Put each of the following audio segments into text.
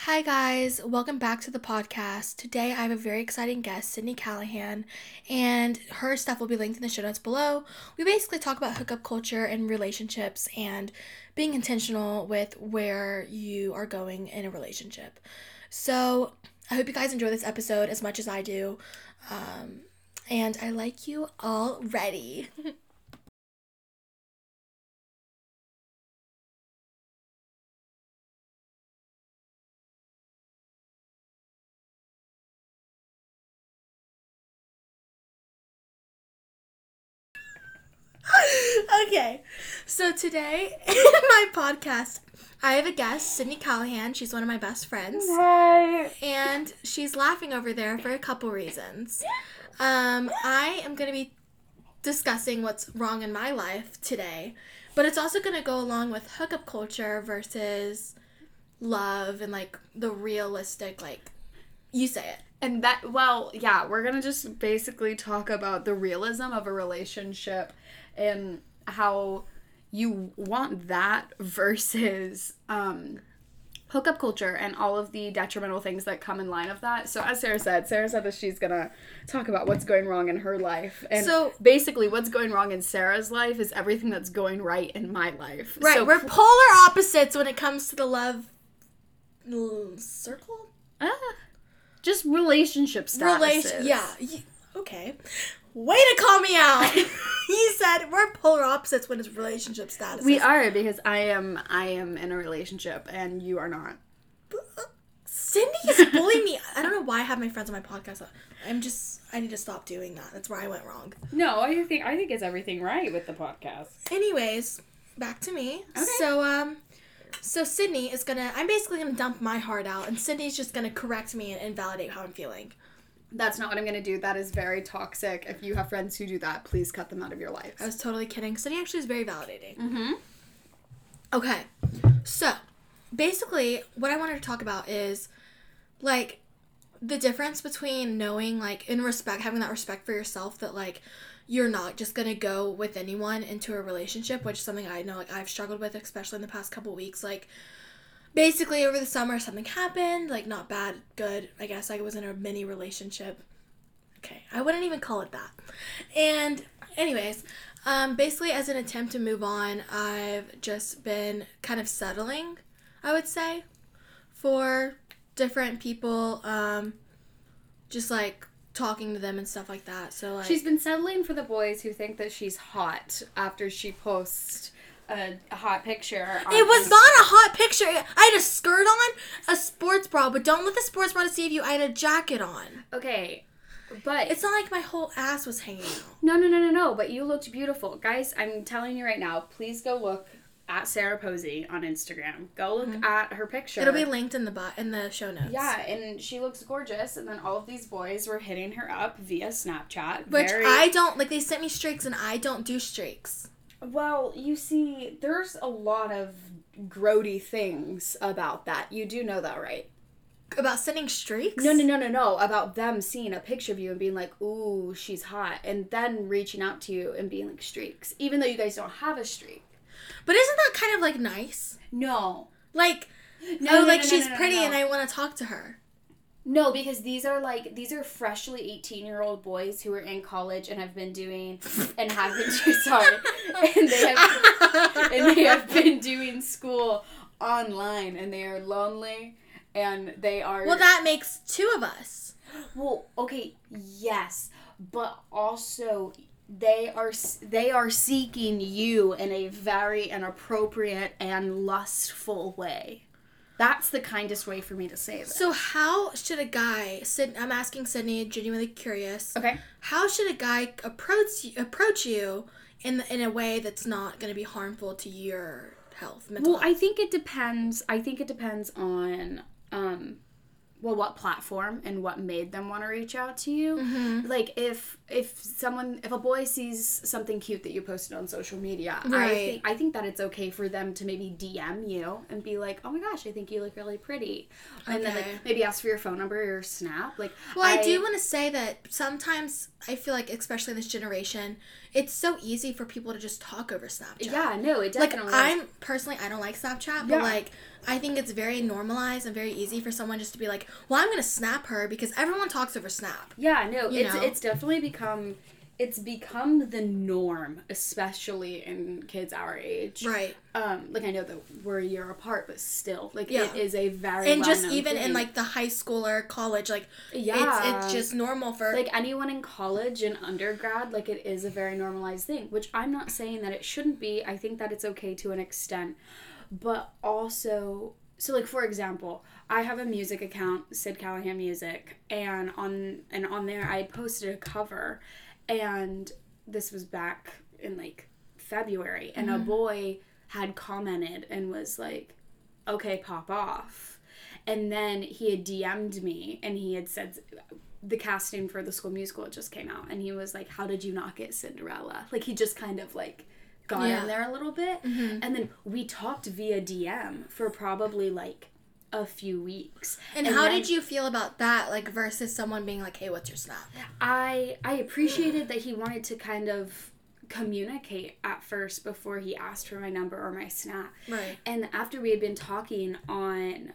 Hi, guys. Welcome back to the podcast. Today, I have a very exciting guest, Sydney Callahan, and her stuff will be linked in the show notes below. We basically talk about hookup culture and relationships and being intentional with where you are going in a relationship. So, I hope you guys enjoy this episode as much as I do. Um, and I like you already. okay, so today in my podcast, I have a guest, Sydney Callahan. She's one of my best friends. Hey. And she's laughing over there for a couple reasons. Um, I am going to be discussing what's wrong in my life today, but it's also going to go along with hookup culture versus love and like the realistic, like, you say it. And that, well, yeah, we're gonna just basically talk about the realism of a relationship and how you want that versus um, hookup culture and all of the detrimental things that come in line of that. So, as Sarah said, Sarah said that she's gonna talk about what's going wrong in her life. And So- basically, what's going wrong in Sarah's life is everything that's going right in my life. Right, So we're pl- polar opposites when it comes to the love circle? ah, just relationship. Relation, yeah. Okay. Way to call me out. he said we're polar opposites when it's relationship status. We are because I am I am in a relationship and you are not. Cindy is bullying me. I don't know why I have my friends on my podcast. I'm just. I need to stop doing that. That's where I went wrong. No, I think I think it's everything right with the podcast. Anyways, back to me. Okay. So um, so Sydney is gonna. I'm basically gonna dump my heart out, and Sydney's just gonna correct me and, and validate how I'm feeling. That's not what I'm gonna do. That is very toxic. If you have friends who do that, please cut them out of your life. I was totally kidding. Sydney actually is very validating. Mm-hmm. Okay. So, basically, what I wanted to talk about is like the difference between knowing, like, in respect, having that respect for yourself that, like, you're not just gonna go with anyone into a relationship, which is something I know, like, I've struggled with, especially in the past couple weeks. Like, basically, over the summer, something happened, like, not bad, good. I guess I was in a mini relationship. Okay, I wouldn't even call it that. And, anyways, um, basically, as an attempt to move on, I've just been kind of settling, I would say, for different people. Um, just like talking to them and stuff like that. So like, She's been settling for the boys who think that she's hot after she posts a, a hot picture. it was not a hot picture. I had a skirt on, a sports bra, but don't let the sports bra deceive you. I had a jacket on. Okay, but It's not like my whole ass was hanging out. No, no, no, no, no. But you looked beautiful, guys. I'm telling you right now. Please go look at Sarah Posey on Instagram. Go look at her picture. Mm-hmm. It'll be linked in the bu- in the show notes. Yeah, and she looks gorgeous. And then all of these boys were hitting her up via Snapchat. Which Very- I don't like. They sent me streaks, and I don't do streaks. Well, you see, there's a lot of grody things about that. You do know that, right? About sending streaks? No, no, no, no, no. About them seeing a picture of you and being like, "Ooh, she's hot," and then reaching out to you and being like streaks, even though you guys don't have a streak. But isn't that kind of like nice? No, Like, No, oh, no, like no, no, she's pretty and I want to talk to her. No, because these are like these are freshly eighteen year old boys who are in college and have been doing and have been doing sorry and they have and they have been doing school online and they are lonely and they are Well, that makes two of us. well okay yes but also they are they are seeking you in a very inappropriate and lustful way. That's the kindest way for me to say this. So how should a guy? Sid, I'm asking Sydney, genuinely curious. okay. How should a guy approach you, approach you in in a way that's not going to be harmful to your health? Well, I think it depends. I think it depends on um well what platform and what made them want to reach out to you. Mhm. Like if if someone if a boy sees something cute that you posted on social media i Right. think i think that it's okay for them to maybe dm you and be like oh my gosh i think you look really pretty and then like maybe ask for your phone number or your snap like Well, I, do want to say that sometimes I feel like, especially in this generation, it's so easy for people to just talk over Snapchat. yeah no it Like definitely is. I'm personally, I don't like Snapchat, but Yeah. like I think it's very normalized and very easy for someone just to be like, "Well, I'm gonna snap her because everyone talks over Snap." Yeah, no, You it's know? it's definitely become it's become the norm, especially in kids our age. Right. Um, like I know that we're a year apart, but still, like Yeah. it is a very And just even in like the high school or college, like yeah, it's it's just normal for like anyone in college and undergrad, like it is a very normalized thing. Which I'm not saying that it shouldn't be. I think that it's okay to an extent, but also. So like for example, I have a music account, Sid Callahan Music, and on and on there I posted a cover and this was back in like February and a mm-hmm. boy had commented and was like, "Okay, pop off." And then he had DM'd me and he had said the casting for the school musical just came out and he was like, "How did you not get Cinderella?" Like he just kind of like got Yeah. in there a little bit. Mm-hmm. And then we talked via DM for probably like a few weeks. And, how then- did you feel about that like versus someone being like, "Hey, what's your Snap?" I I appreciated that he wanted to kind of communicate at first before he asked for my number or my snap. Right. And after we had been talking on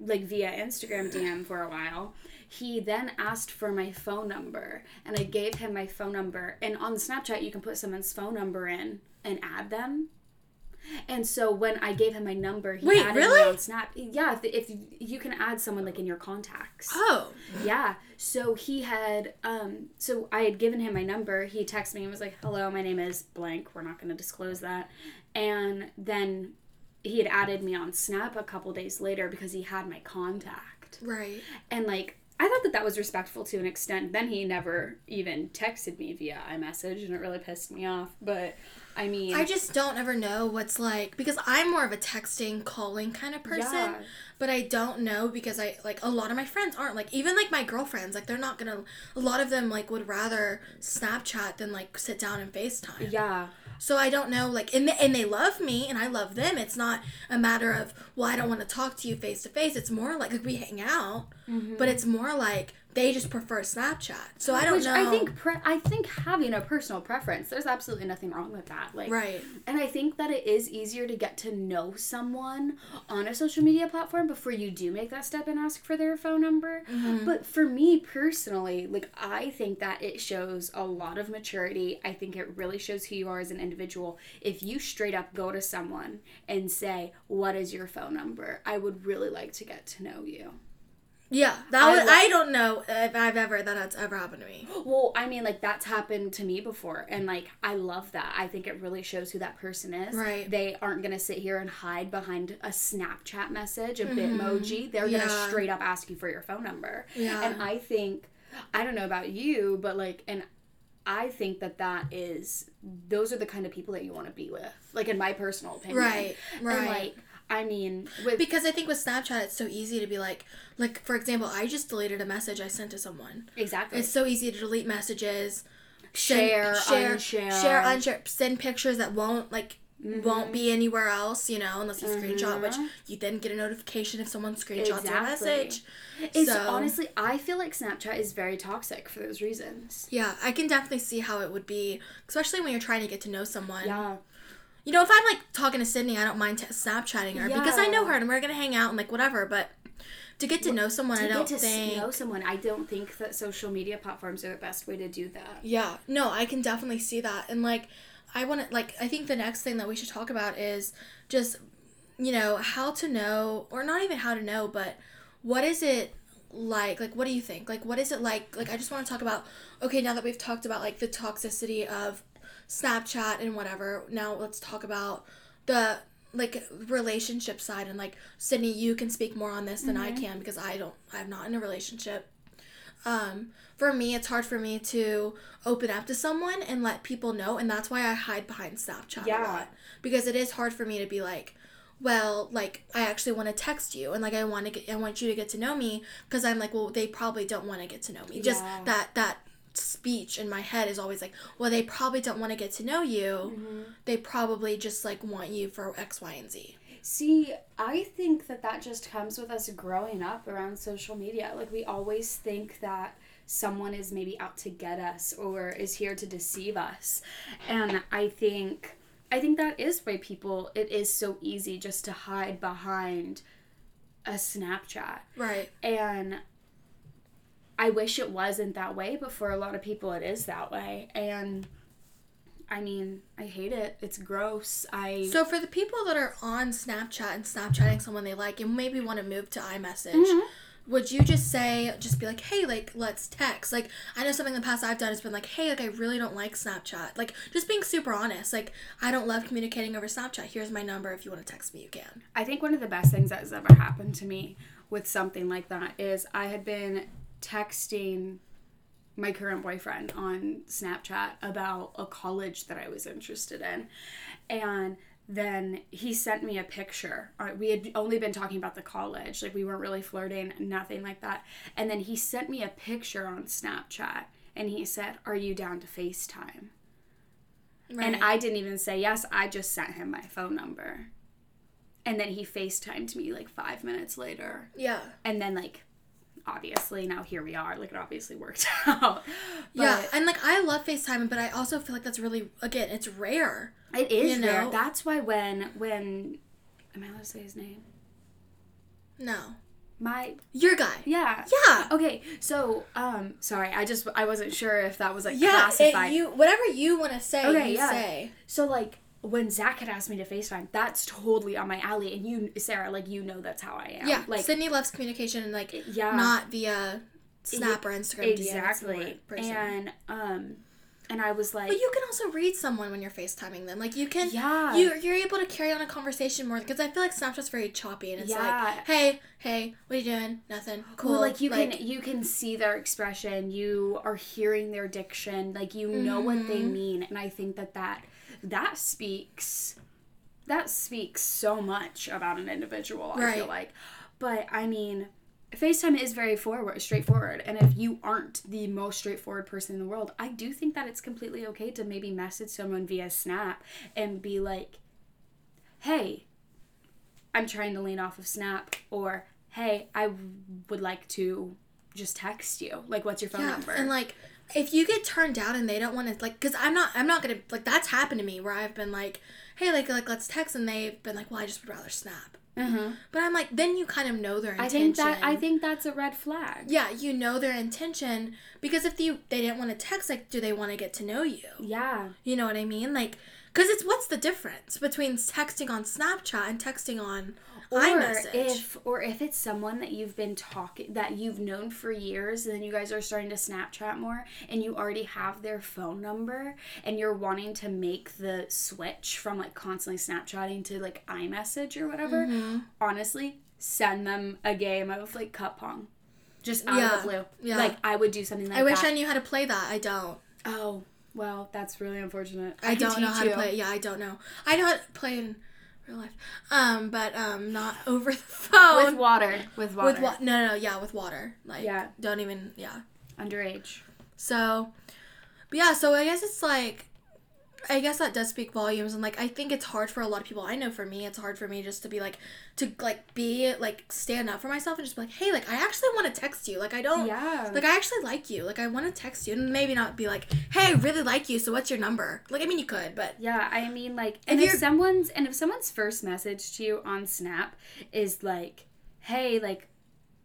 like via Instagram DM for a while, he then asked for my phone number and I gave him my phone number and on Snapchat you can put someone's phone number in and add them. And so when I gave him my number, he Wait, added really? me on Snap. Yeah, if, if you can add someone like in your contacts. Oh. Yeah. So he had um so I had given him my number. He texted me and was like, "Hello, my name is blank. We're not going to disclose that." And then he had added me on Snap a couple days later because he had my contact. Right. And like I thought that that was respectful to an extent. Then he never even texted me via iMessage and it really pissed me off. But I mean, I just don't ever know what's like because I'm more of a texting, calling kind of person. Yeah. But I don't know because I like a lot of my friends aren't like even like my girlfriends like they're not gonna a lot of them like would rather Snapchat than like sit down and FaceTime. yeah. So I don't know like and they, and they love me and I love them. It's not a matter of well I don't want to talk to you face to face. It's more like, like we hang out, mm-hmm. but it's more like they just prefer Snapchat. So I don't Which know. I think pre- I think having a personal preference, there's absolutely nothing wrong with that. Like right. And I think that it is easier to get to know someone on a social media platform before you do make that step and ask for their phone number. Mm-hmm. But for me personally, like I think that it shows a lot of maturity. I think it really shows who you are as an individual. If you straight up go to someone and say, "What is your phone number?" I would really like to get to know you. Yeah, that I was, I don't know if I've ever that has ever happened to me. Well, I mean, like that's happened to me before, and like I love that. I think it really shows who that person is. Right. They aren't gonna sit here and hide behind a Snapchat message, a Bitmoji. They're gonna Mm-hmm. Straight up ask you for your phone number. Yeah. And I think, I don't know about you, but like, and I think that that is those are the kind of people that you want to be with. Like in my personal opinion. Right, right. And like, I mean, with Because I think with Snapchat, it's so easy to be like, like for example, I just deleted a message I sent to someone. exactly. It's so easy to delete messages, share, send, unshare, share, unshare, send pictures that won't like won't be mm-hmm. anywhere else, you know, unless you screenshot, which mm-hmm. you then get a notification if someone screenshots your message. It's So- honestly, I feel like Snapchat is very toxic for those reasons. Yeah, I can definitely see how it would be, especially when you're trying to get to know someone. Yeah. You know, if I'm like talking to Sydney, I don't mind t- Snapchatting her because I know her and we're gonna hang out and like whatever. But to get to know someone, To I don't get to think. know someone, I don't think that social media platforms are the best way to do that. Yeah, no, I can definitely see that. And like, I want to, like, I think the next thing that we should talk about is just, you know, how to know, or not even how to know, but what is it like? Like, what do you think? Like, what is it like? Like, I just want to talk about, okay, now that we've talked about like the toxicity of Snapchat and whatever, now let's talk about the like relationship side and like Sydney you can speak more on this than I can because I don't I'm not in a relationship. Um, for me, it's hard for me to open up to someone and let people know, and that's why I hide behind Snapchat a lot because it is hard for me to be like, well, like I actually want to text you and like I want to get I want you to get to know me because I'm like, well, they probably don't want to get to know me. Just that that speech in my head is always like, well, they probably don't want to get to know you. Mm-hmm. They probably just like want you for X, Y, and Z. See, I think that that just comes with us growing up around social media. Like, we always think that someone is maybe out to get us or is here to deceive us. And I think. I think that is why people it is so easy just to hide behind a Snapchat. Right. And I wish it wasn't that way, but for a lot of people it is that way. And I mean, I hate it. It's gross. I So for the people that are on Snapchat and Snapchatting someone they like and maybe want to move to iMessage, Mhm. would you just say, just be like, hey, like, let's text? Like, I know something in the past I've done has been like, hey, like, I really don't like Snapchat. Like, just being super honest. Like, I don't love communicating over Snapchat. Here's my number. If you want to text me, you can. I think one of the best things that has ever happened to me with something like that is I had been texting my current boyfriend on Snapchat about a college that I was interested in. And then he sent me a picture. Uh, We had only been talking about the college, like we weren't really flirting, nothing like that. And then he sent me a picture on Snapchat and he said, Are you down to FaceTime? Right. And I didn't even say yes, I just sent him my phone number. And then he FaceTimed me like five minutes later. yeah. And then, like, obviously, now here we are. Like, it obviously worked out. yeah. And, like, I love FaceTime, but I also feel like that's really, again, it's rare. it is You rare. know? That's why when, when, am I allowed to say his name? No. My, Your guy. yeah. Yeah. Okay, so, um, sorry, I just, I wasn't sure if that was, like, Yeah. classified. It, you, whatever you want to say, Okay, you yeah. say. So like when Zach had asked me to FaceTime, that's totally on my alley, and you, Sarah, like you know that's how I am. Yeah. like Sydney loves communication and, like, yeah, not via Snap or Instagram DM. It's more exactly. And um, and I was like, But you can also read someone when you're FaceTiming them. Like you can, yeah, you you're able to carry on a conversation more because I feel like Snapchat's very choppy and it's Yeah. like, hey, hey, what are you doing? Nothing. Cool. Well, like you can you can see their expression, you are hearing their diction, like you know what they Mhm. mean, and I think that that that speaks that speaks so much about an individual. I feel like, but I mean. FaceTime is very forward, straightforward, and if you aren't the most straightforward person in the world, I do think that it's completely okay to maybe message someone via Snap and be like, "Hey, I'm trying to lean off of Snap," or "Hey, I would like to just text you. Like, what's your phone yeah, number?" and like if you get turned down and they don't want to like, because I'm not, I'm not gonna like that's happened to me where I've been like, hey, like like let's text, and they've been like, well, I just would rather Snap. Mhm. But I'm like, then you kind of know their I think that I think that's a red flag. Yeah, you know their intention because if you they didn't want to text, like, do they want to get to know you? Yeah. You know what I mean? Like, because it's what's the difference between texting on Snapchat and texting on Or iMessage? if or if it's someone that you've been talking that you've known for years and then you guys are starting to Snapchat more and you already have their phone number and you're wanting to make the switch from like constantly Snapchatting to like iMessage or whatever, Mhm. honestly, send them a game of like cup pong. Just out Yeah, of the blue. yeah. Like I would do something like that. I wish. I knew how to play that. I don't. Oh, well, that's really unfortunate. I, can don't know how you. to play. Yeah, I don't know. I know how to play in real life, um, but um, not over the phone. with water. With water. With wa- no, no, no, yeah, with water. Like, Yeah. don't even, yeah. Underage. So, but yeah, so I guess it's like, I guess that does speak volumes, and like I think it's hard for a lot of people. I know for me, it's hard for me just to be like, to like be like stand up for myself and just be like, hey, like I actually want to text you. Like I don't, Yeah. like I actually like you. Like I want to text you, and maybe not be like, hey, I really like you. So what's your number? Like I mean, you could, but Yeah, I mean like and If if, someone's and if someone's first message to you on Snap is like, "Hey, like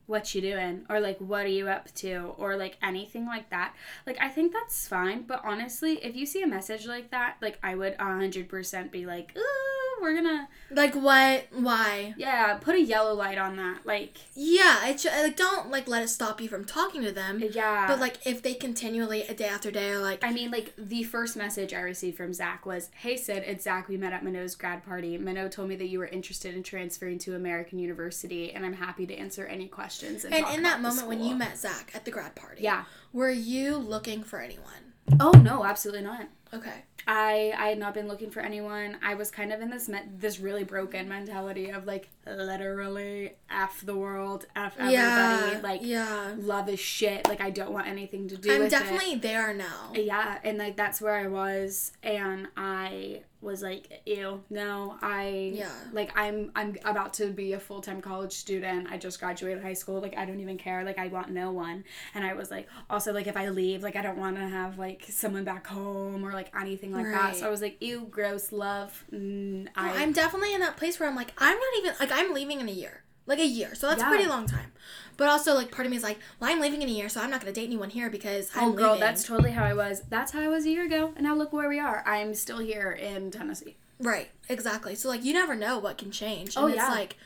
what you doing?" or like "What are you up to?" or like anything like that. Like I think that's fine, but honestly, if you see a message like that, like I would 100% be like, "Ooh, we're to like what? Why? yeah, put a yellow light on that." Like Yeah, it should, like don't like let it stop you from talking to them. yeah. But like if they continually day after day are like, I mean, like the first message I received from Zach was, "Hey Sid, it's Zach. We met at Minot's grad party. Minot told me that you were interested in transferring to American University, and I'm happy to answer any questions." And, and in that moment when you met Zach at the grad party, yeah. were you looking for anyone? Oh no, absolutely not. Okay. I I had not been looking for anyone. I was kind of in this me- this really broken mentality of like literally f the world, f everybody. Yeah. Like yeah. love is shit. Like I don't want anything to do I'm definitely there now. Yeah, and like that's where I was, and I was like, ew, no, I Yeah. like I'm I'm about to be a full time college student. I just graduated high school. Like I don't even care. Like I want no one. And I was like, also like if I leave, like I don't want to have like someone back home or like anything like that. So I was like, ew, gross, love. Mm, I I'm definitely in that place where I'm like, I'm not even like I'm leaving in a year. Like a year. So that's Yeah. a pretty long time. But also like part of me is like, well, I'm leaving in a year, so I'm not gonna date anyone here because I'm Oh, girl, leaving. that's totally how I was. That's how I was a year ago, and now look where we are. I'm still here in Tennessee. Right, exactly. So like you never know what can change. And Oh, it's yeah. like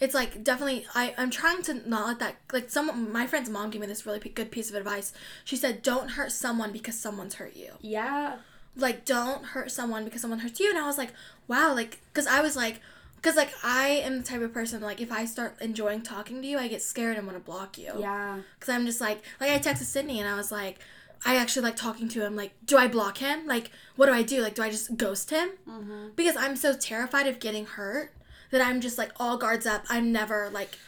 it's like definitely I, I'm trying to not let that like some my friend's mom gave me this really p- good piece of advice. She said, Don't hurt someone because someone's hurt you. Yeah. Like don't hurt someone because someone hurts you. And I was like, wow, like because I was like because like I am the type of person like if I start enjoying talking to you, I get scared and want to block you. Yeah. Because I'm just like, like I texted Sydney and I was like, I actually like talking to him. Like, do I block him? Like, what do I do? Like, do I just ghost him? Mm-hmm. Because I'm so terrified of getting hurt that I'm just like all guards up. I'm never like,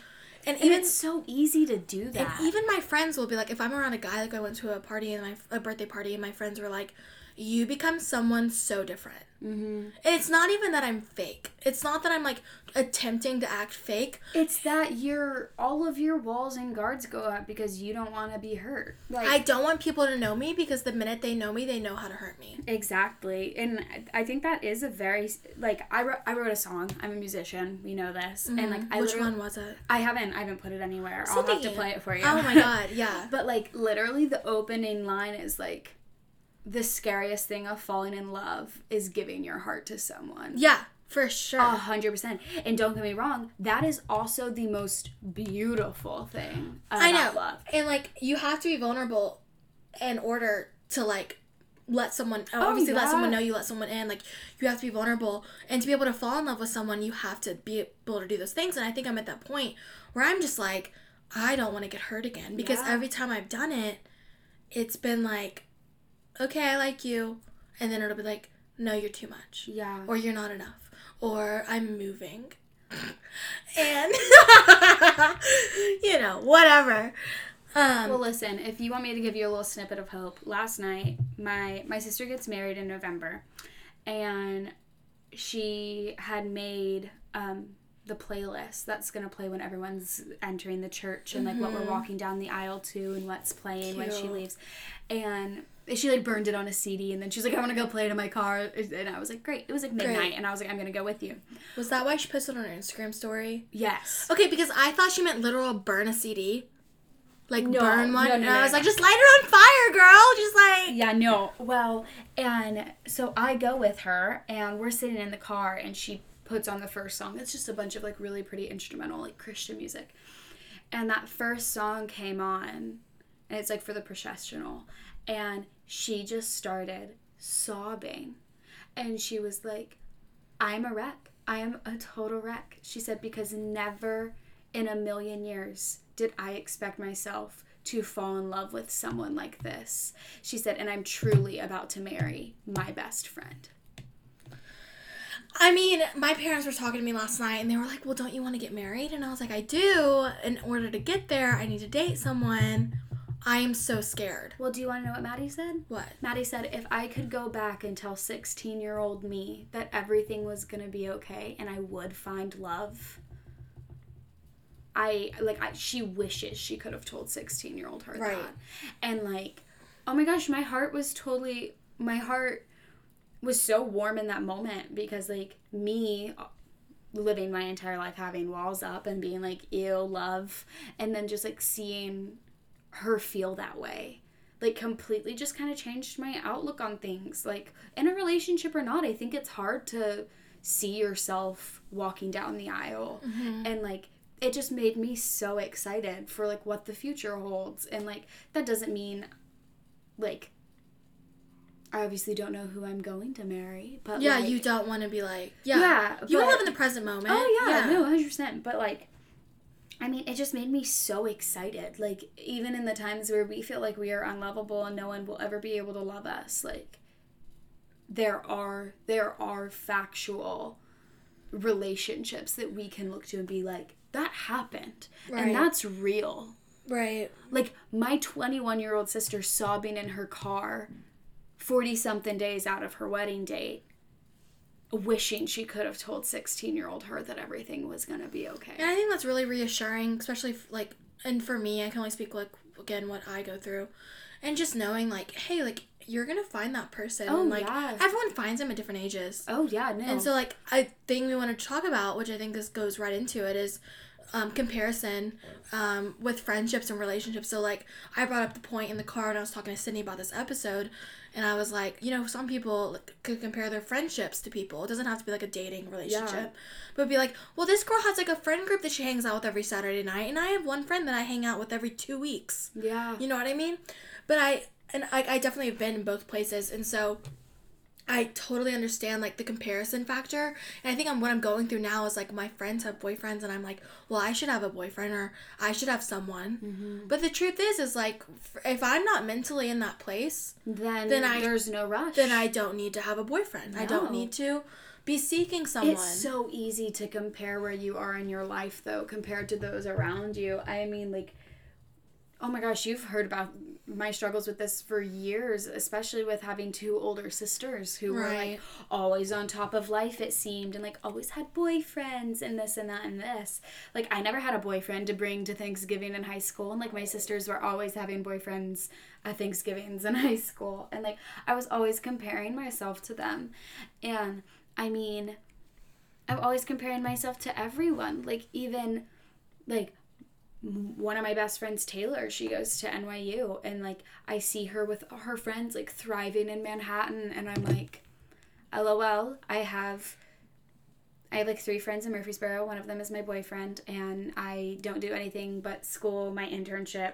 and And even it's so easy to do and that. even my friends will be like, if I'm around a guy, like I went to a party and my a birthday party, and my friends were like, you become someone so different. mm-hmm. It's not even that I'm fake. It's not that I'm like attempting to act fake. It's that your all of your walls and guards go up because you don't want to be hurt. Like I don't want people to know me because the minute they know me, they know how to hurt me. exactly, and I think that is a very like I wrote I wrote a song. I'm a musician. We know this, and like I Mm-hmm. Which one was it? I haven't I haven't put it anywhere. I'll have to play it for you. Oh my god, yeah. But like literally the opening line is like the scariest thing of falling in love is giving your heart to someone. Yeah, for sure. A hundred percent. And don't get me wrong, that is also the most beautiful thing about I know. love. And like you have to be vulnerable in order to like let someone Oh, obviously let someone know you let someone in. Like you have to be vulnerable and to be able to fall in love with someone you have to be able to do those things. And I think I'm at that point where I'm just like, I don't want to get hurt again. Because Yeah. every time I've done it, it's been like, Okay, I like you. And then it'll be like, No, you're too much. Yeah. or you're not enough. Or i'm moving. And you know whatever. Um Well, listen. If you want me to give you a little snippet of hope, last night my my sister gets married in November, and she had made um, the playlist that's gonna play when everyone's entering the church and like what we're walking down the aisle to and what's playing when she leaves, and she like burned it on a CD and then she's like I want to go play it in my car. And I was like great. It was like midnight Great. and I was like I'm gonna go with you. Was that why she posted on her instagram story? Yes. Okay because i thought she meant literal burn a cd like No, burn one? No, no, and i was like just light it on fire girl. Just like Yeah, no. Well, and so I go with her, and we're sitting in the car, and she puts on the first song. It's just a bunch of like really pretty instrumental, like Christian music. And that first song came on, and it's like for the processional, and she just started sobbing. And she was like, I'm a wreck. I am a total wreck. She said, because never in a million years did I expect myself to fall in love with someone like this. She said, and I'm truly about to marry my best friend. I mean, my parents were talking to me last night and they were like, Well, don't you want to get married? And I was like, I do. In order to get there, I need to date someone. I am so scared. Well, do you want to know what Maddie said? What? Maddie said, if I could go back and tell 16 year old me that everything was going to be okay and I would find love, I, like, I, she wishes she could have told 16 year old her Right. that. And, like, oh my gosh, my heart was totally, my heart was so warm in that moment because, like, me uh, living my entire life having walls up and being like, ew, love, and then just, like, seeing her feel that way. Like completely just kind of changed my outlook on things. Like in a relationship or not i think it's hard to see yourself walking down the aisle. Mm-hmm. And like it just made me so excited for like what the future holds. And like that doesn't mean like i obviously don't know who i'm going to marry but Yeah, like, you don't want to be like, yeah. Yeah, you want to live in the present moment. Oh yeah, no, hundred percent. But like, I mean, it just made me so excited. Like, even in the times where we feel like we are unlovable and no one will ever be able to love us, like, there are there are factual relationships that we can look to and be like that happened Right. and that's real Right. like my 21 year old sister sobbing in her car 40 something days out of her wedding date wishing she could have told 16 year old her that everything was going to be okay And I think that's really reassuring, especially if, like, and for me, I can only speak like again what I go through, and just knowing like, hey, like you're gonna find that person. Oh, and, like yeah. everyone finds them at different ages. oh yeah no And so, like, a thing we want to talk about, which I think this goes right into it, is um, comparison um, with friendships and relationships. So, like, I brought up the point in the car, and I was talking to Sydney about this episode, and I was like, you know, some people like, could compare their friendships to people. It doesn't have to be like a dating relationship, but be like, well, this girl has like a friend group that she hangs out with every Saturday night, and I have one friend that I hang out with every two weeks. yeah You know what I mean? But I and I, I definitely have been in both places, and so I totally understand like the comparison factor. And I think I'm what I'm going through now is like my friends have boyfriends, and I'm like, well, I should have a boyfriend or I should have someone. Mm-hmm. But the truth is, is like if I'm not mentally in that place, then Then I- there's no rush then I don't need to have a boyfriend. I don't need to be seeking someone. It's so easy to compare where you are in your life, though, compared to those around you. I mean, like, oh my gosh, you've heard about my struggles with this for years, especially with having two older sisters who were like always on top of life, it seemed, and like always had boyfriends and this and that and this. Like, I never had a boyfriend to bring to Thanksgiving in high school, and like my sisters were always having boyfriends at Thanksgivings in high school, and like I was always comparing myself to them. And I mean, I'm always comparing myself to everyone. Like even like one of my best friends Taylor, she goes to NYU and like I see her with her friends like thriving in Manhattan and I'm like LOL, I have I have like three friends in Murfreesboro. One of them is my boyfriend and I don't do anything but school, my internship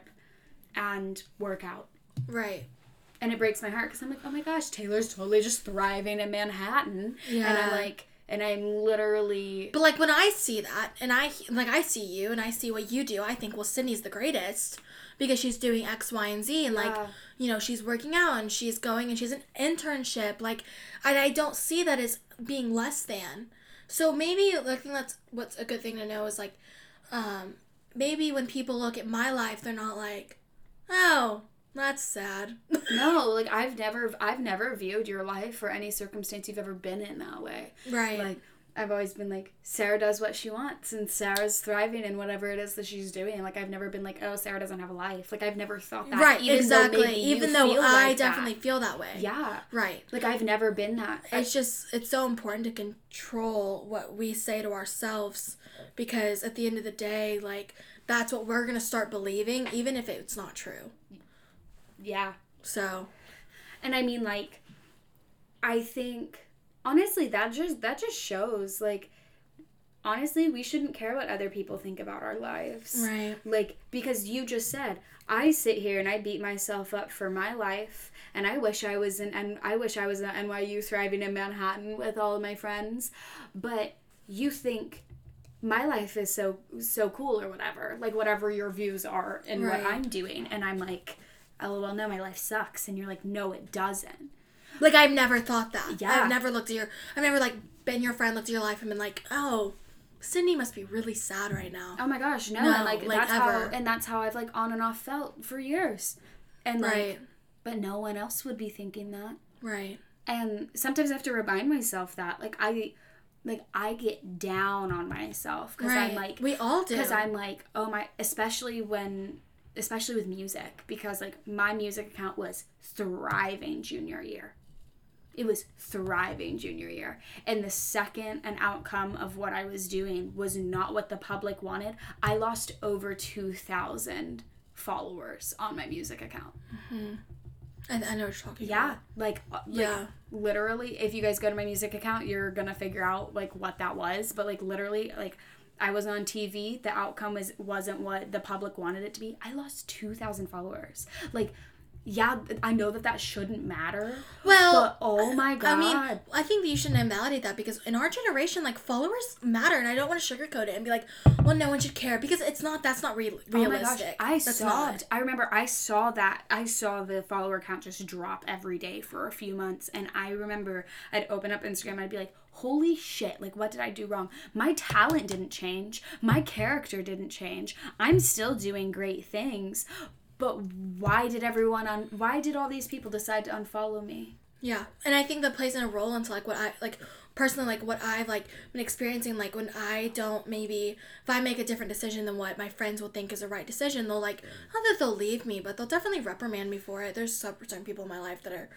and work out. right. And it breaks my heart because I'm like, oh my gosh, Taylor's totally just thriving in Manhattan. And I'm like, and I'm literally But like when I see that, and I like I see you, and I see what you do, I think well, Sydney's the greatest because she's doing X, Y, and Z, and like you know she's working out and she's going and she's an internship. Like, and I don't see that as being less than. So maybe I think that's what's a good thing to know is like, um, maybe when people look at my life, they're not like, oh, that's sad. no, like I've never, I've never viewed your life or any circumstance you've ever been in that way. right. Like I've always been like, Sarah does what she wants, and Sarah's thriving in whatever it is that she's doing. Like I've never been like, oh, Sarah doesn't have a life. Like I've never thought that. right. even though exactly. you even though I like that. definitely feel that way. Yeah. Right. Like I've never been that. it's just it's so important to control what we say to ourselves because at the end of the day like that's what we're going to start believing even if it's not true yeah. so And I mean like I think honestly that just that just shows like honestly we shouldn't care what other people think about our lives. right Like because you just said I sit here and I beat myself up for my life and I wish I was in and I wish I was at NYU thriving in Manhattan with all of my friends but you think my life is so so cool or whatever like whatever your views are and Right. what I'm doing and I'm like well no my life sucks and you're like no it doesn't like i've never thought that Yeah. i've never looked at your i've never like been your friend looked at your life and been like oh sydney must be really sad right now Oh my gosh, no, No, and like, like, that's ever. how and that's how I've like on and off felt for years. And like right but no one else would be thinking that. right And sometimes I have to remind myself that like I like I get down on myself cuz right I'm like we all do cuz I'm like oh my especially when especially with music because like my music account was thriving junior year. It was thriving junior year. And the second an outcome of what I was doing was not what the public wanted, I lost over 2,000 followers on my music account. I, I know what you're talking Yeah. about Like, uh, like yeah literally, if you guys go to my music account, you're going to figure out like what that was. But like, literally, like, I was on TV. The outcome was wasn't what the public wanted it to be. I lost two thousand followers. Like, yeah, I know that that shouldn't matter. Well, but oh my god. I mean, I think that you shouldn't invalidate that because in our generation, like followers matter, and I don't want to sugarcoat it and be like, "Well, no one should care," because it's not. That's not re- realistic. Oh my gosh, I that's sobbed. I remember I saw that. I saw the follower count just drop every day for a few months, and I remember I'd open up Instagram. I'd be like, "Holy shit! Like, what did I do wrong? My talent didn't change. My character didn't change. I'm still doing great things." But why did everyone on? Why did all these people decide to unfollow me? Yeah, and I think that plays in a role into like what I like personally like what I've like been experiencing like when I don't maybe if I make a different decision than what my friends will think is a right decision they'll like not that they'll leave me but they'll definitely reprimand me for it. There's certain people in my life that are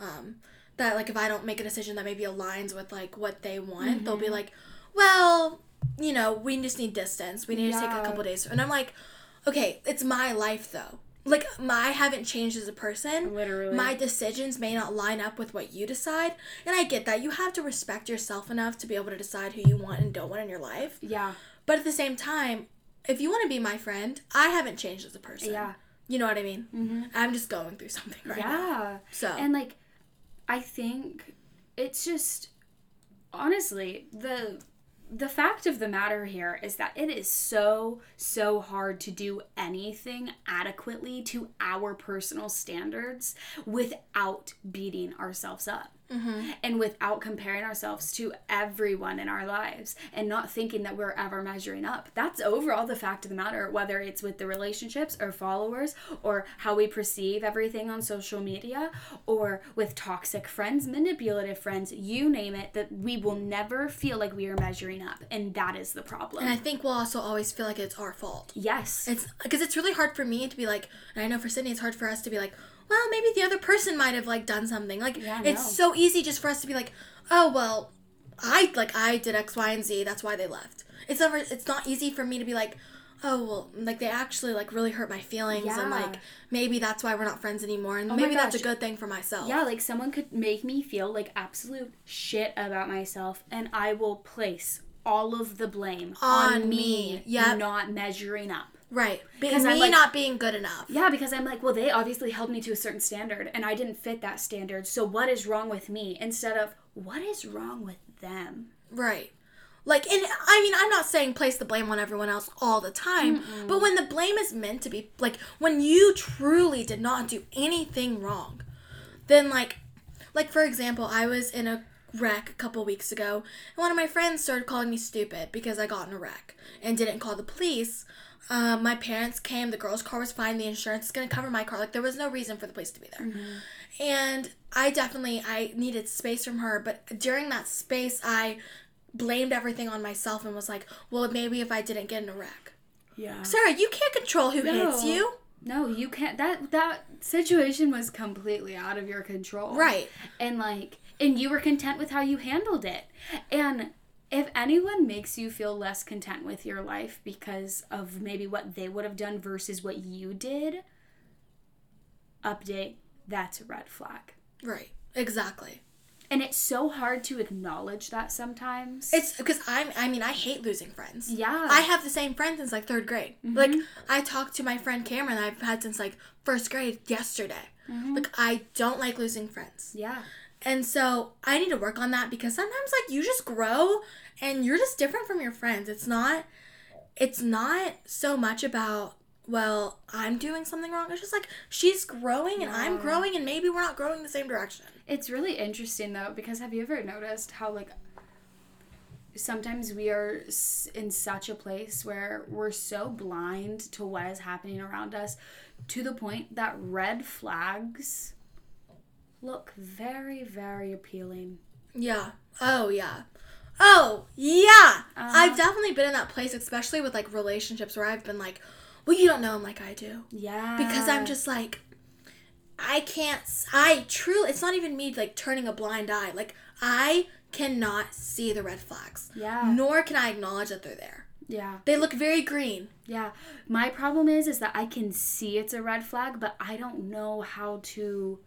um that like if I don't make a decision that maybe aligns with like what they want mm-hmm. they'll be like well you know we just need distance we need yeah. to take a couple days and I'm like okay it's my life though like my, I haven't changed as a person. Literally. My decisions may not line up with what you decide. And I get that. You have to respect yourself enough to be able to decide who you want and don't want in your life. Yeah. But at the same time, if you want to be my friend, I haven't changed as a person. Yeah. You know what I mean? Mm-hmm. I'm just going through something right yeah. now. Yeah. So. And like, I think it's just honestly the the fact of the matter here is that it is so, so hard to do anything adequately to our personal standards without beating ourselves up. Mm-hmm. And without comparing ourselves to everyone in our lives and not thinking that we're ever measuring up. That's overall the fact of the matter, whether it's with the relationships or followers or how we perceive everything on social media or with toxic friends, manipulative friends, you name it, that we will never feel like we are measuring up. And that is the problem. And I think we'll also always feel like it's our fault. Yes. It's because it's really hard for me to be like, and I know for Sydney, it's hard for us to be like, well, maybe the other person might have like done something. Like yeah, it's so easy just for us to be like, oh well, I like I did X, Y, and Z. That's why they left. It's never. It's not easy for me to be like, oh well, like they actually like really hurt my feelings, yeah. and like maybe that's why we're not friends anymore, and oh maybe that's a good thing for myself. Yeah, like someone could make me feel like absolute shit about myself, and I will place all of the blame on, on me, yeah, not measuring up. Right. Because me like, not being good enough. Yeah, because I'm like, well, they obviously held me to a certain standard and I didn't fit that standard. So what is wrong with me? Instead of what is wrong with them? Right. Like, and I mean, I'm not saying place the blame on everyone else all the time, Mm-mm. but when the blame is meant to be, like, when you truly did not do anything wrong, then, like, like for example, I was in a wreck a couple weeks ago, and one of my friends started calling me stupid because I got in a wreck and didn't call the police um, my parents came. The girl's car was fine. The insurance is gonna cover my car. Like there was no reason for the police to be there. Mm-hmm. And I definitely I needed space from her. But during that space, I blamed everything on myself and was like, well, maybe if I didn't get in a wreck. Yeah. Sarah, you can't control who no. hits you. No, you can't. That that situation was completely out of your control. Right. And like, and you were content with how you handled it. And if anyone makes you feel less content with your life because of maybe what they would have done versus what you did, update, that's a red flag. Right. Exactly. And it's so hard to acknowledge that sometimes. It's because I'm, I mean, I hate losing friends. Yeah. I have the same friend since like third grade. Mm-hmm. Like, I talked to my friend Cameron I've had since like first grade yesterday. Mm-hmm. Like, I don't like losing friends. Yeah. And so I need to work on that because sometimes like you just grow and you're just different from your friends. It's not it's not so much about well, I'm doing something wrong. It's just like she's growing and. I'm growing and maybe we're not growing the same direction. It's really interesting though because have you ever noticed how like sometimes we are in such a place where we're so blind to what is happening around us to the point that red flags look very, very appealing. Yeah. Oh, yeah. Oh, yeah. I've uh-huh. definitely been in that place, especially with like relationships where I've been like, well, you don't know him like I do. Yeah. Because I'm just like, I can't, I truly, it's not even me like turning a blind eye. Like, I cannot see the red flags. Yeah. Nor can I acknowledge that they're there. Yeah. They look very green. Yeah. My problem is is that I can see it's a red flag, but I don't know how to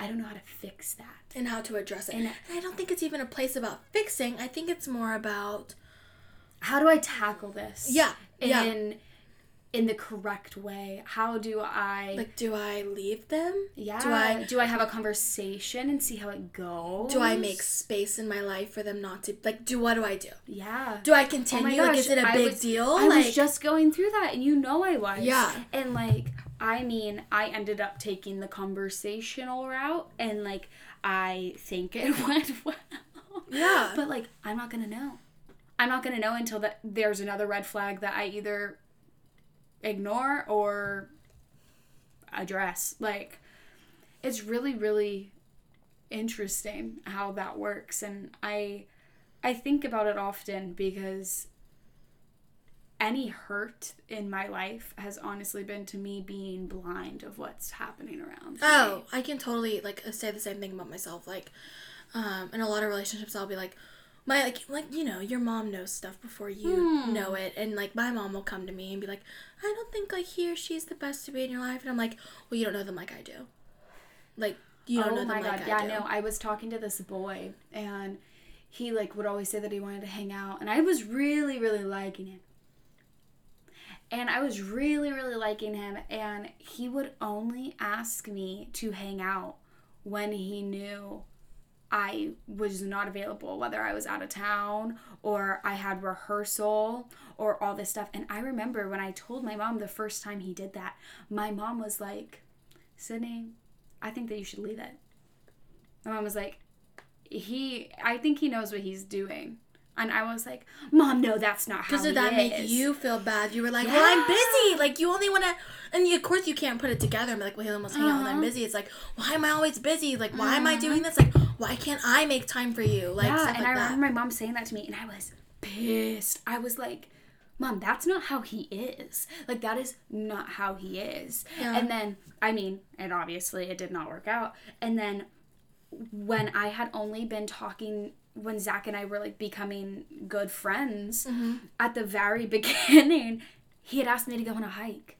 I don't know how to fix that. And how to address it. And, and I don't think it's even a place about fixing. I think it's more about how do I tackle this? Yeah. And in the correct way? How do I Like, do I leave them? yeah, do I- do I have a conversation and see how it goes? Do I make space in my life for them not to like? Do what do I do? Yeah. Do I continue? Oh like, gosh, is it a I big was- deal? I like, was just going through that, and you know I was. Yeah. And like, I mean, I ended up taking the conversational route, and like, I think it went well. Yeah. But like, I'm not gonna know. I'm not gonna know until that there's another red flag that I either ignore or address. Like, it's really, really interesting how that works, and I, I think about it often because any hurt in my life has honestly been to me being blind of what's happening around. me. Oh, I can totally like say the same thing about myself. Like, um, in a lot of relationships, I'll be like, my like like you know your mom knows stuff before you Hmm. know it, and like my mom will come to me and be like, I don't think like he or she's the best to be in your life, and I'm like, well, you don't know them like I do. Like you don't oh know my them god, like yeah, I do. no. I was talking to this boy and he like would always say that he wanted to hang out and I was really, really liking him. And I was really, really liking him and he would only ask me to hang out when he knew I was not available, whether I was out of town or I had rehearsal or all this stuff. And I remember when I told my mom the first time he did that, my mom was like, Sydney, I think that you should leave it. My mom was like, he, I think he knows what he's doing. And I was like, Mom, no, that's not how Because did that make you feel bad? You were like, well, I'm busy. Like, you only want to, and of course you can't put it together be like, well, he almost hang out when I'm Uh-huh. busy. It's like, why am I always busy? Like, why am I doing this? Like, why can't I make time for you? Like, yeah, and like I that. remember my mom saying that to me, and I was pissed. I was like, Mom, that's not how he is. Like, that is not how he is. Yeah. And then, I mean, and obviously it did not work out. And then when I had only been talking, when Zach and I were like becoming good friends, Mm-hmm. at the very beginning, he had asked me to go on a hike.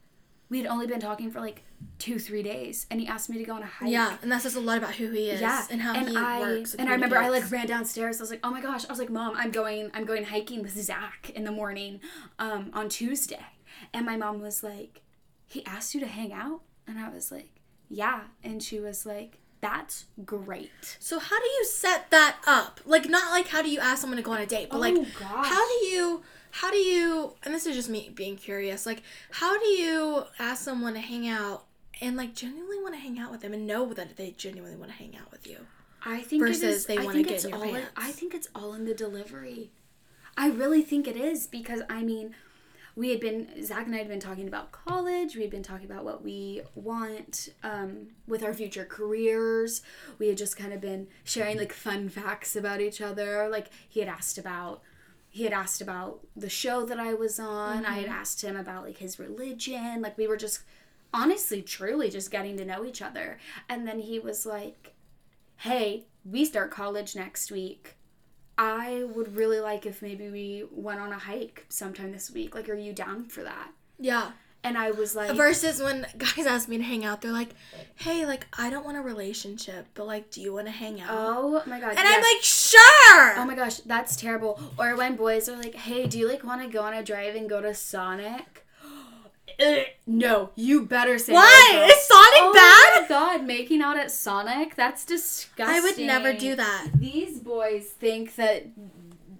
We had only been talking for like two, three days, and he asked me to go on a hike. Yeah, and that says a lot about who he is Yeah, and how he I, works. And I remember I like ran downstairs. I was like, "Oh my gosh!" I was like, "Mom, I'm going. I'm going hiking with Zach in the morning, um, on Tuesday." And my mom was like, "He asked you to hang out," and I was like, "Yeah." And she was like, "That's great." So how do you set that up? Like, not like how do you ask someone to go on a date, but like, Oh, gosh. how do you, how do you, and this is just me being curious, like, how do you ask someone to hang out and like genuinely want to hang out with them and know that they genuinely want to hang out with you? I think Versus is, they wanna get it's in your all in, pants. I think it's all in the delivery. I really think it is because I mean, we had been Zach and I had been talking about college. We had been talking about what we want um, with our future careers. We had just kind of been sharing like fun facts about each other. Like he had asked about he had asked about the show that I was on. I had asked him about like his religion. Like we were just honestly, truly just getting to know each other. And then he was like, hey, we start college next week. I would really like if maybe we went on a hike sometime this week. Like, are you down for that? Yeah. And I was like, Versus when guys ask me to hang out, they're like, "Hey, like I don't want a relationship, but like, do you want to hang out?" oh my god. and I'm like, "Sure." oh my gosh, that's terrible. Or when boys are like, hey, do you like want to go on a drive and go to Sonic? Ugh, no, you better say Why girl. is Sonic Oh bad? Oh my god, making out at Sonic? That's disgusting. I would never do that. These boys think that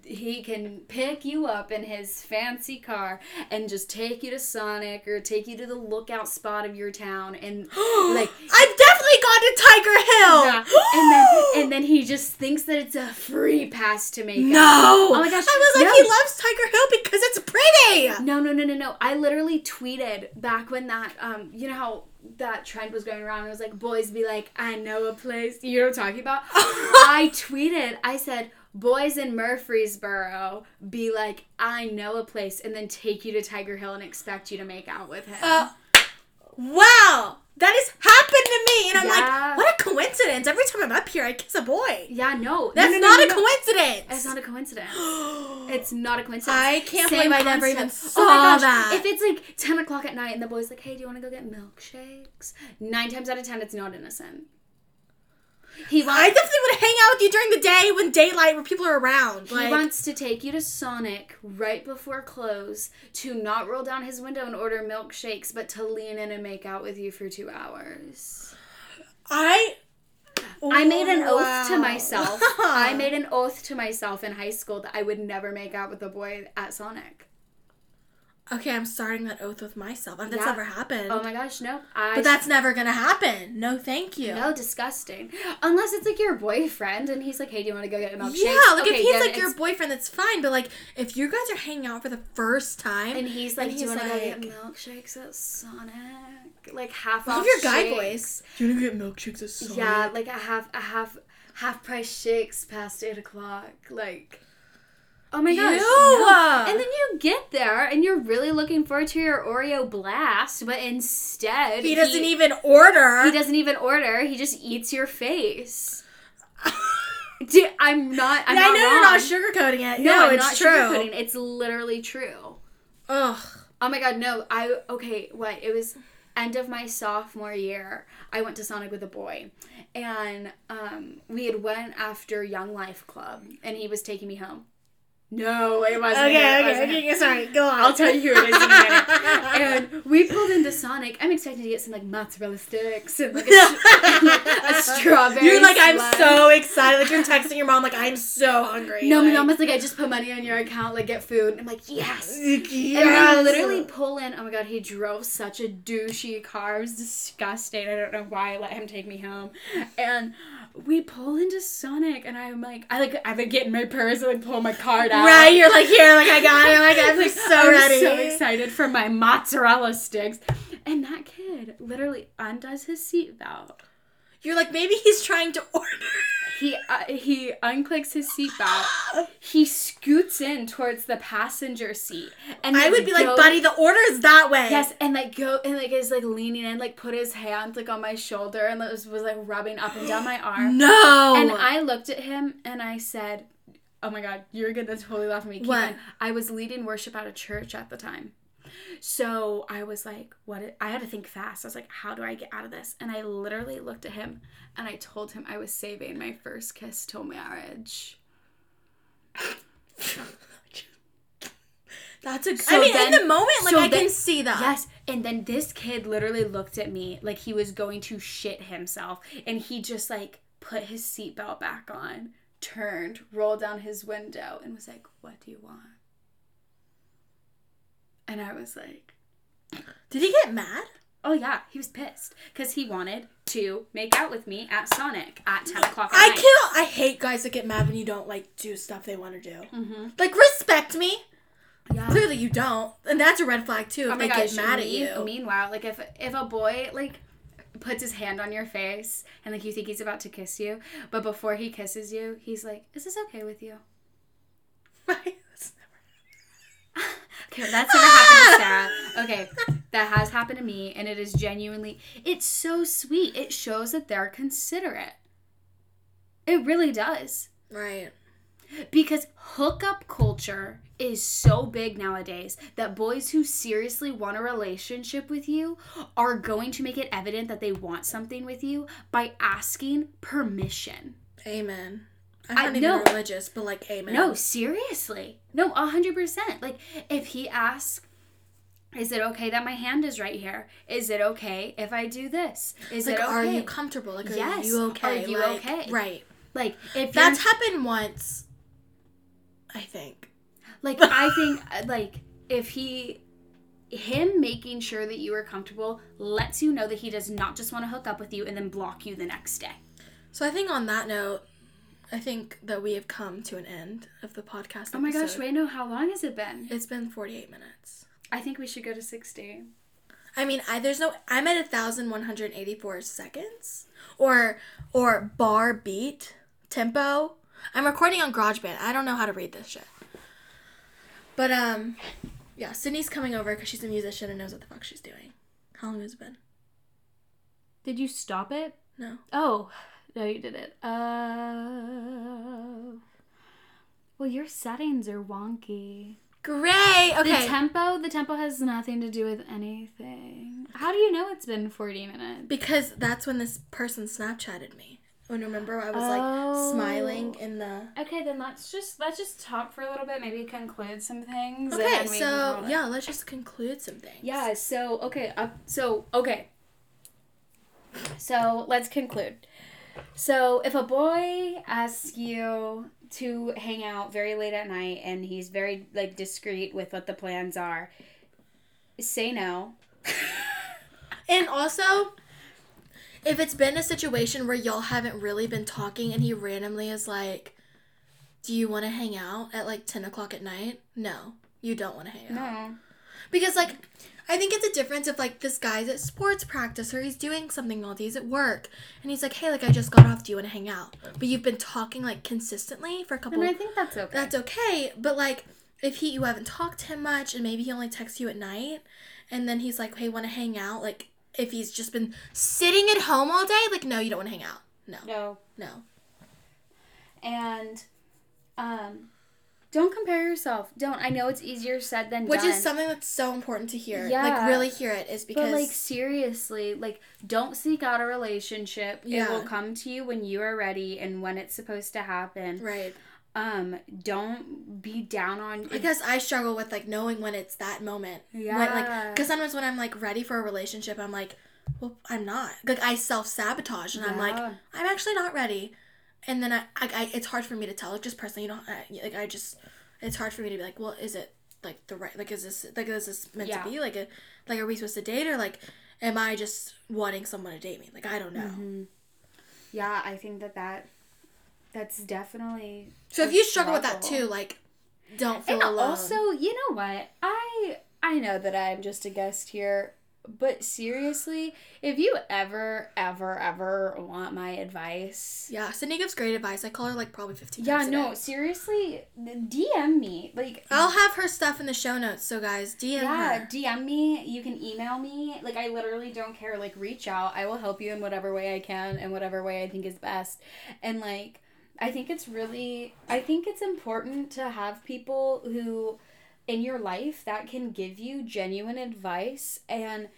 he can pick you up in his fancy car and just take you to Sonic or take you to the lookout spot of your town and like I've definitely gone to Tiger Hill. yeah. and then and then he just thinks that it's a free pass to make no. Oh my gosh. I was like, no. he loves Tiger Hill because it's pretty. No, no, no, no, no. I literally tweeted back when that, um, you know how that trend was going around. It was like boys be like, "I know a place." You know what I'm talking about? I tweeted. I said, "Boys in Murfreesboro be like, I know a place," and then take you to Tiger Hill and expect you to make out with him. Uh, wow, that has happened to me, and I'm Yeah. like, what a coincidence! Every time I'm up here, I kiss a boy. yeah, no, That's no, no, no, not no, a coincidence. It's not a coincidence. It's not a coincidence. I can't Same believe I never even saw oh my gosh. that. If it's like 10 o'clock at night and the boy's like, hey, do you want to go get milkshakes? Nine times out of 10, it's not innocent. He wants. I definitely would hang out with you during the day when daylight, when people are around. He wants to take you to Sonic right before close to not roll down his window and order milkshakes, but to lean in and make out with you for two hours. I. I made an oath to myself. I made an oath to myself in high school that I would never make out with a boy at Sonic. Okay, I'm starting that oath with myself. That's Yeah. never happened. Oh my gosh, no. I but that's never gonna happen. No, thank you. no disgusting. Unless it's like your boyfriend and he's like, "Hey, do you want to go get a milkshake?" Yeah, like Okay, if he's then like your boyfriend, that's fine. But like if you guys are hanging out for the first time, and he's like, and "Do you want to go get milkshakes at Sonic?" Like half off. your guy voice? Do you wanna get milkshakes at Sonic? Yeah, like a half a half half price shakes past eight o'clock. Like Oh my gosh. No. And then you get there and you're really looking forward to your Oreo blast, but instead he doesn't even order. he doesn't even order. He just eats your face. Dude, I'm not. I'm I not know you're not sugarcoating it. No, No, I'm it's not true. sugarcoating. It's literally true. Ugh. Oh my god, no. I okay, what? It was end of my sophomore year. I went to Sonic with a boy. And um we had went after Young Life Club and he was taking me home. No, it wasn't. him, it Okay, wasn't okay, okay. Sorry, go on. I'll tell you who it is in a minute. and we pulled into Sonic. I'm expecting to get some like mozzarella sticks and like a, a strawberry. You're like, I'm so excited. Like you're texting your mom, like I'm so hungry. No, my mom was like, I just put money on your account, like get food. And I'm like, yes. And Yes. we literally pull in. Oh my god, he drove such a douchey car. It was disgusting. I don't know why I let him take me home. And we pull into Sonic, and I'm like, I like, I like get in my purse and like pull my card out. Right, you're like here, like I got it, like I'm like, so I'm ready. so excited for my mozzarella sticks. And that kid literally undoes his seatbelt. You're like maybe he's trying to order. He uh, he unclicks his seatbelt. He scoots in towards the passenger seat, and I would be like, buddy, the order is that way. Yes, and like go and like is like leaning in, like put his hand like on my shoulder and was, was like rubbing up and down my arm. No. And I looked at him and I said, "Oh my god, you're gonna totally laugh at me." Keep What? I was leading worship at a church at the time, so I was like, "What?" i- had to think fast. I was like, "How do I get out of this?" And I literally looked at him and I told him I was saving my first kiss till marriage. That's a. I So I mean, then- in the moment, like so I then- can see that. Yes, and then this kid literally looked at me like he was going to shit himself, and he just like put his seatbelt back on, turned, rolled down his window, and was like, "What do you want?" And I was like, Did he get mad? "Oh yeah," he was pissed because he wanted to make out with me at Sonic at ten o'clock I night. kill. I hate guys that get mad when you don't like do stuff they want to do. Mm-hmm. Like respect me. Yeah. Clearly you don't, and that's a red flag too. If Oh they gosh! get mad at mean- you. Meanwhile, like if if a boy like puts his hand on your face and like you think he's about to kiss you, but before he kisses you, he's like, "Is this okay with you?" Right? Okay, that's never happened to ah! Sarah. Okay, that has happened to me, and it is genuinely. It's so sweet. It shows that they're considerate. It really does. Right. Because hookup culture is so big nowadays that boys who seriously want a relationship with you are going to make it evident that they want something with you by asking permission. Amen. I'm I- not even no. religious, but like amen. No, seriously. No, 100%. Like, if he asks, is it okay that my hand is right here? Is it okay if I do this? Is like, it okay? are you comfortable? Like, yes. are you okay? Are you Like, okay? Right. like, if That's happened once. I think. like, I think, uh, like, if he, him making sure that you are comfortable lets you know that he does not just want to hook up with you and then block you the next day. So I think on that note, I think that we have come to an end of the podcast. Oh my gosh, episode. wait, no, how long has it been? It's been 48 minutes. I think we should go to 60. I mean, I there's no I'm at 1184 seconds or or bar beat tempo. I'm recording on GarageBand. I don't know how to read this shit. But um yeah, Sydney's coming over cuz she's a musician and knows what the fuck she's doing. How long has it been? Did you stop it? No. Oh, no, you did it. Uh, well, your settings are wonky. Great. Okay. The tempo, the tempo has nothing to do with anything. How do you know it's been 40 minutes? because that's when this person Snapchatted me. When remember I was like Oh. smiling in the. Okay, then let's just let's just talk for a little bit. Maybe conclude some things. Okay, so yeah, let's just conclude some things. Yeah, so okay, uh, so okay. So let's conclude. So if a boy asks you to hang out very late at night and he's very like discreet with what the plans are, say no. And also, if it's been a situation where y'all haven't really been talking and he randomly is like, Do you want to hang out at like 10 o'clock at night? No, you don't want to hang out. No. Because, like, I think it's a difference if, like, this guy's at sports practice or he's doing something while he's at work and he's like, Hey, like, I just got off. Do you want to hang out? But you've been talking, like, consistently for a couple And I think that's okay. that's okay. But like, if he you haven't talked to him much, and maybe he only texts you at night, and then he's like, "Hey, want to hang out?" Like, if he's just been sitting at home all day, like, no, you don't want to hang out. No, no. no. And um don't compare yourself. Don't. I know it's easier said than Which done. Which is something that's so important to hear. Yeah. Like, really hear it is because But like seriously, like don't seek out a relationship. Yeah. It will come to you when you are ready and when it's supposed to happen. right. Um, don't be down on because I struggle with like knowing when it's that moment. Yeah. When, like, because sometimes when I'm like ready for a relationship, I'm like, well, I'm not. Like, I self sabotage, and I'm like, I'm actually not ready. And then I, I, I, it's hard for me to tell. Like, just personally, you know, I, like I just, it's hard for me to be like, well, is it like the right? Like, is this like is this meant Yeah. to be? Like, a, like, are we supposed to date or like, am I just wanting someone to date me? Like, I don't know. Mm-hmm. Yeah, I think that that that's definitely So if you struggle with that too, like, don't feel And alone. also, you know what? I I know that I'm just a guest here, but seriously, if you ever ever ever want my advice, yeah, Sydney gives great advice. I call her like probably fifteen. yeah, times a no, seriously, DM me. Like I'll have her stuff in the show notes. So guys, DM yeah, her. DM me. You can email me. Like I literally don't care. Like reach out. I will help you in whatever way I can and whatever way I think is best. And like I think it's really I think it's important to have people who in your life that can give you genuine advice and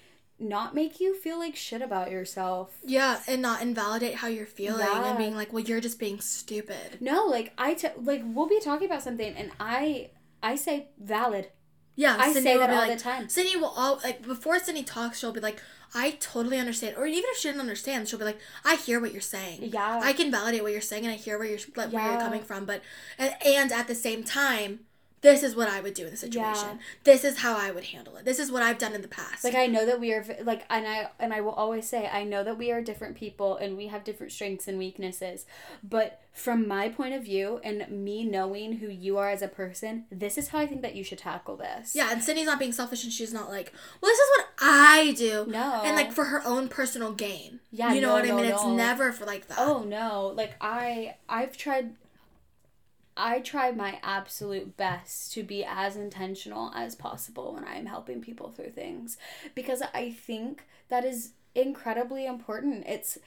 not make you feel like shit about yourself. Yeah, and not invalidate how you're feeling Yeah. and being like, well, you're just being stupid. No, like I t- like we'll be talking about something and I I say valid. Yeah, I Sydney say that all like, the time. Sydney will all like before Sydney talks, she'll be like, I totally understand. Or even if she didn't understand, she'll be like, I hear what you're saying. Yeah. I can validate what you're saying and I hear where you're like, where you're coming from. But and, and at the same time, this is what I would do in the situation. Yeah. This is how I would handle it. This is what I've done in the past. Like I know that we are like and I and I will always say I know that we are different people and we have different strengths and weaknesses. But from my point of view and me knowing who you are as a person, this is how I think that you should tackle this. yeah, and Sydney's not being selfish and she's not like, well, this is what I do. No. And like for her own personal gain. Yeah, You know no, what I no, mean? It's never for like that. Oh no, like I I've tried I try my absolute best to be as intentional as possible when I'm helping people through things because I think that is incredibly important. It's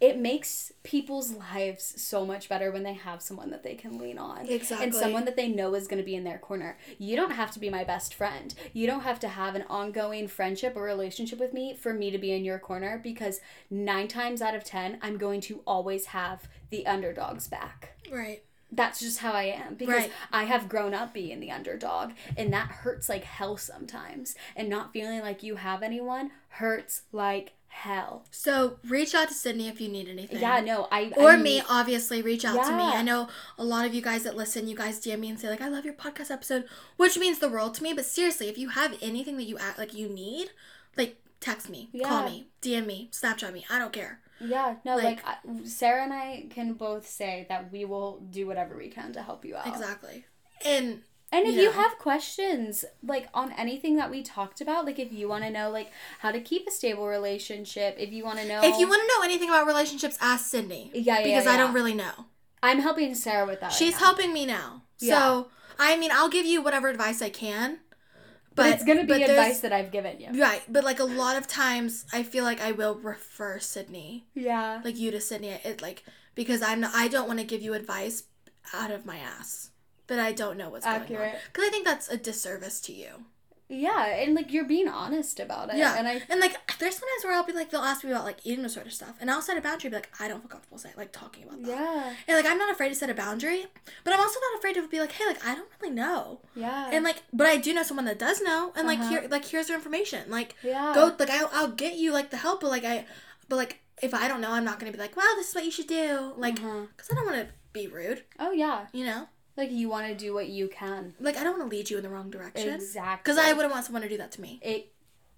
it makes people's lives so much better when they have someone that they can lean on. Exactly. And someone that they know is going to be in their corner. You don't have to be my best friend. You don't have to have an ongoing friendship or relationship with me for me to be in your corner because 9 times out of 10 I'm going to always have the underdog's back Right. That's just how I am because Right. I have grown up being the underdog and that hurts like hell sometimes and not feeling like you have anyone hurts like hell. So reach out to Sydney if you need anything. Yeah, no, I Or I me, obviously, reach out to me. I know a lot of you guys that listen, you guys DM me and say like, "I love your podcast episode," which means the world to me. But seriously, if you have anything that you act like you need, like text me, call me, DM me, Snapchat me. I don't care. Yeah, no, like, like- I- Sarah and I can both say that we will do whatever we can to help you out. Exactly. And And if You you have questions like on anything that we talked about, like if you want to know like how to keep a stable relationship, if you want to know if you want to know anything about relationships, ask Sydney. Yeah, yeah, Because yeah. I don't really know. I'm helping Sarah with that. right She's now. helping me now. Yeah. So I mean, I'll give you whatever advice I can. But, it's gonna be but advice that I've given you. Right, but like a lot of times, I feel like I will refer Sydney, Yeah. like you to Sydney. It like because I'm not, I don't want to give you advice out of my ass that I don't know what's going on Accurate. because I think that's a disservice to you. Yeah, and like you're being honest about it. Yeah. And I And like, there's sometimes where I'll be like, they'll ask me about like eating disorder stuff, and I'll set a boundary, be like, I don't feel comfortable saying like talking about that. Yeah. And like, I'm not afraid to set a boundary, but I'm also not afraid to be like, hey, like I don't really know, Yeah. and like, but I do know someone that does know, and like Uh-huh. here, like here's their information, like yeah. go, like I'll, I'll get you like the help, but like I, but like if I don't know, I'm not gonna be like, well, this is what you should do, like, Uh-huh. cause I don't want to be rude, Oh yeah. you know, Like you want to do what you can. like I don't want to lead you in the wrong direction, Exactly. cause I wouldn't want someone to do that to me. It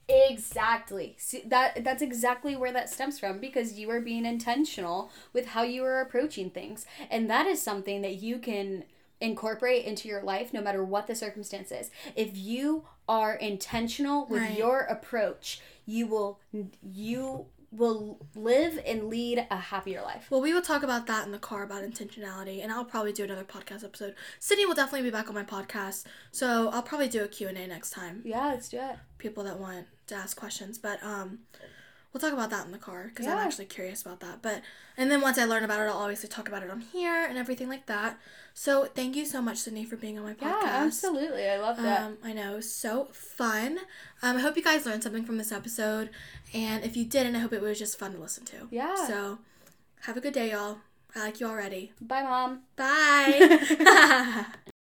exactly. See that that's exactly where that stems from because you are being intentional with how you are approaching things. And that is something that you can incorporate into your life no matter what the circumstances. If you are intentional with Right. your approach, you will you will live and lead a happier life. Well, we will talk about that in the car about intentionality, and I'll probably do another podcast episode. Sydney will definitely be back on my podcast, so I'll probably do a Q and A next time. Yeah, let's do it. People that want to ask questions, but um, we'll talk about that in the car because I'm actually curious about that. But and then once I learn about it, I'll obviously talk about it on here and everything like that. So thank you so much, Sydney, for being on my podcast. Yeah, absolutely. I love that. Um, I know, so fun. Um, I hope you guys learned something from this episode, and if you didn't, I hope it was just fun to listen to. Yeah. So, have a good day, y'all. I like you already. Bye, mom. Bye.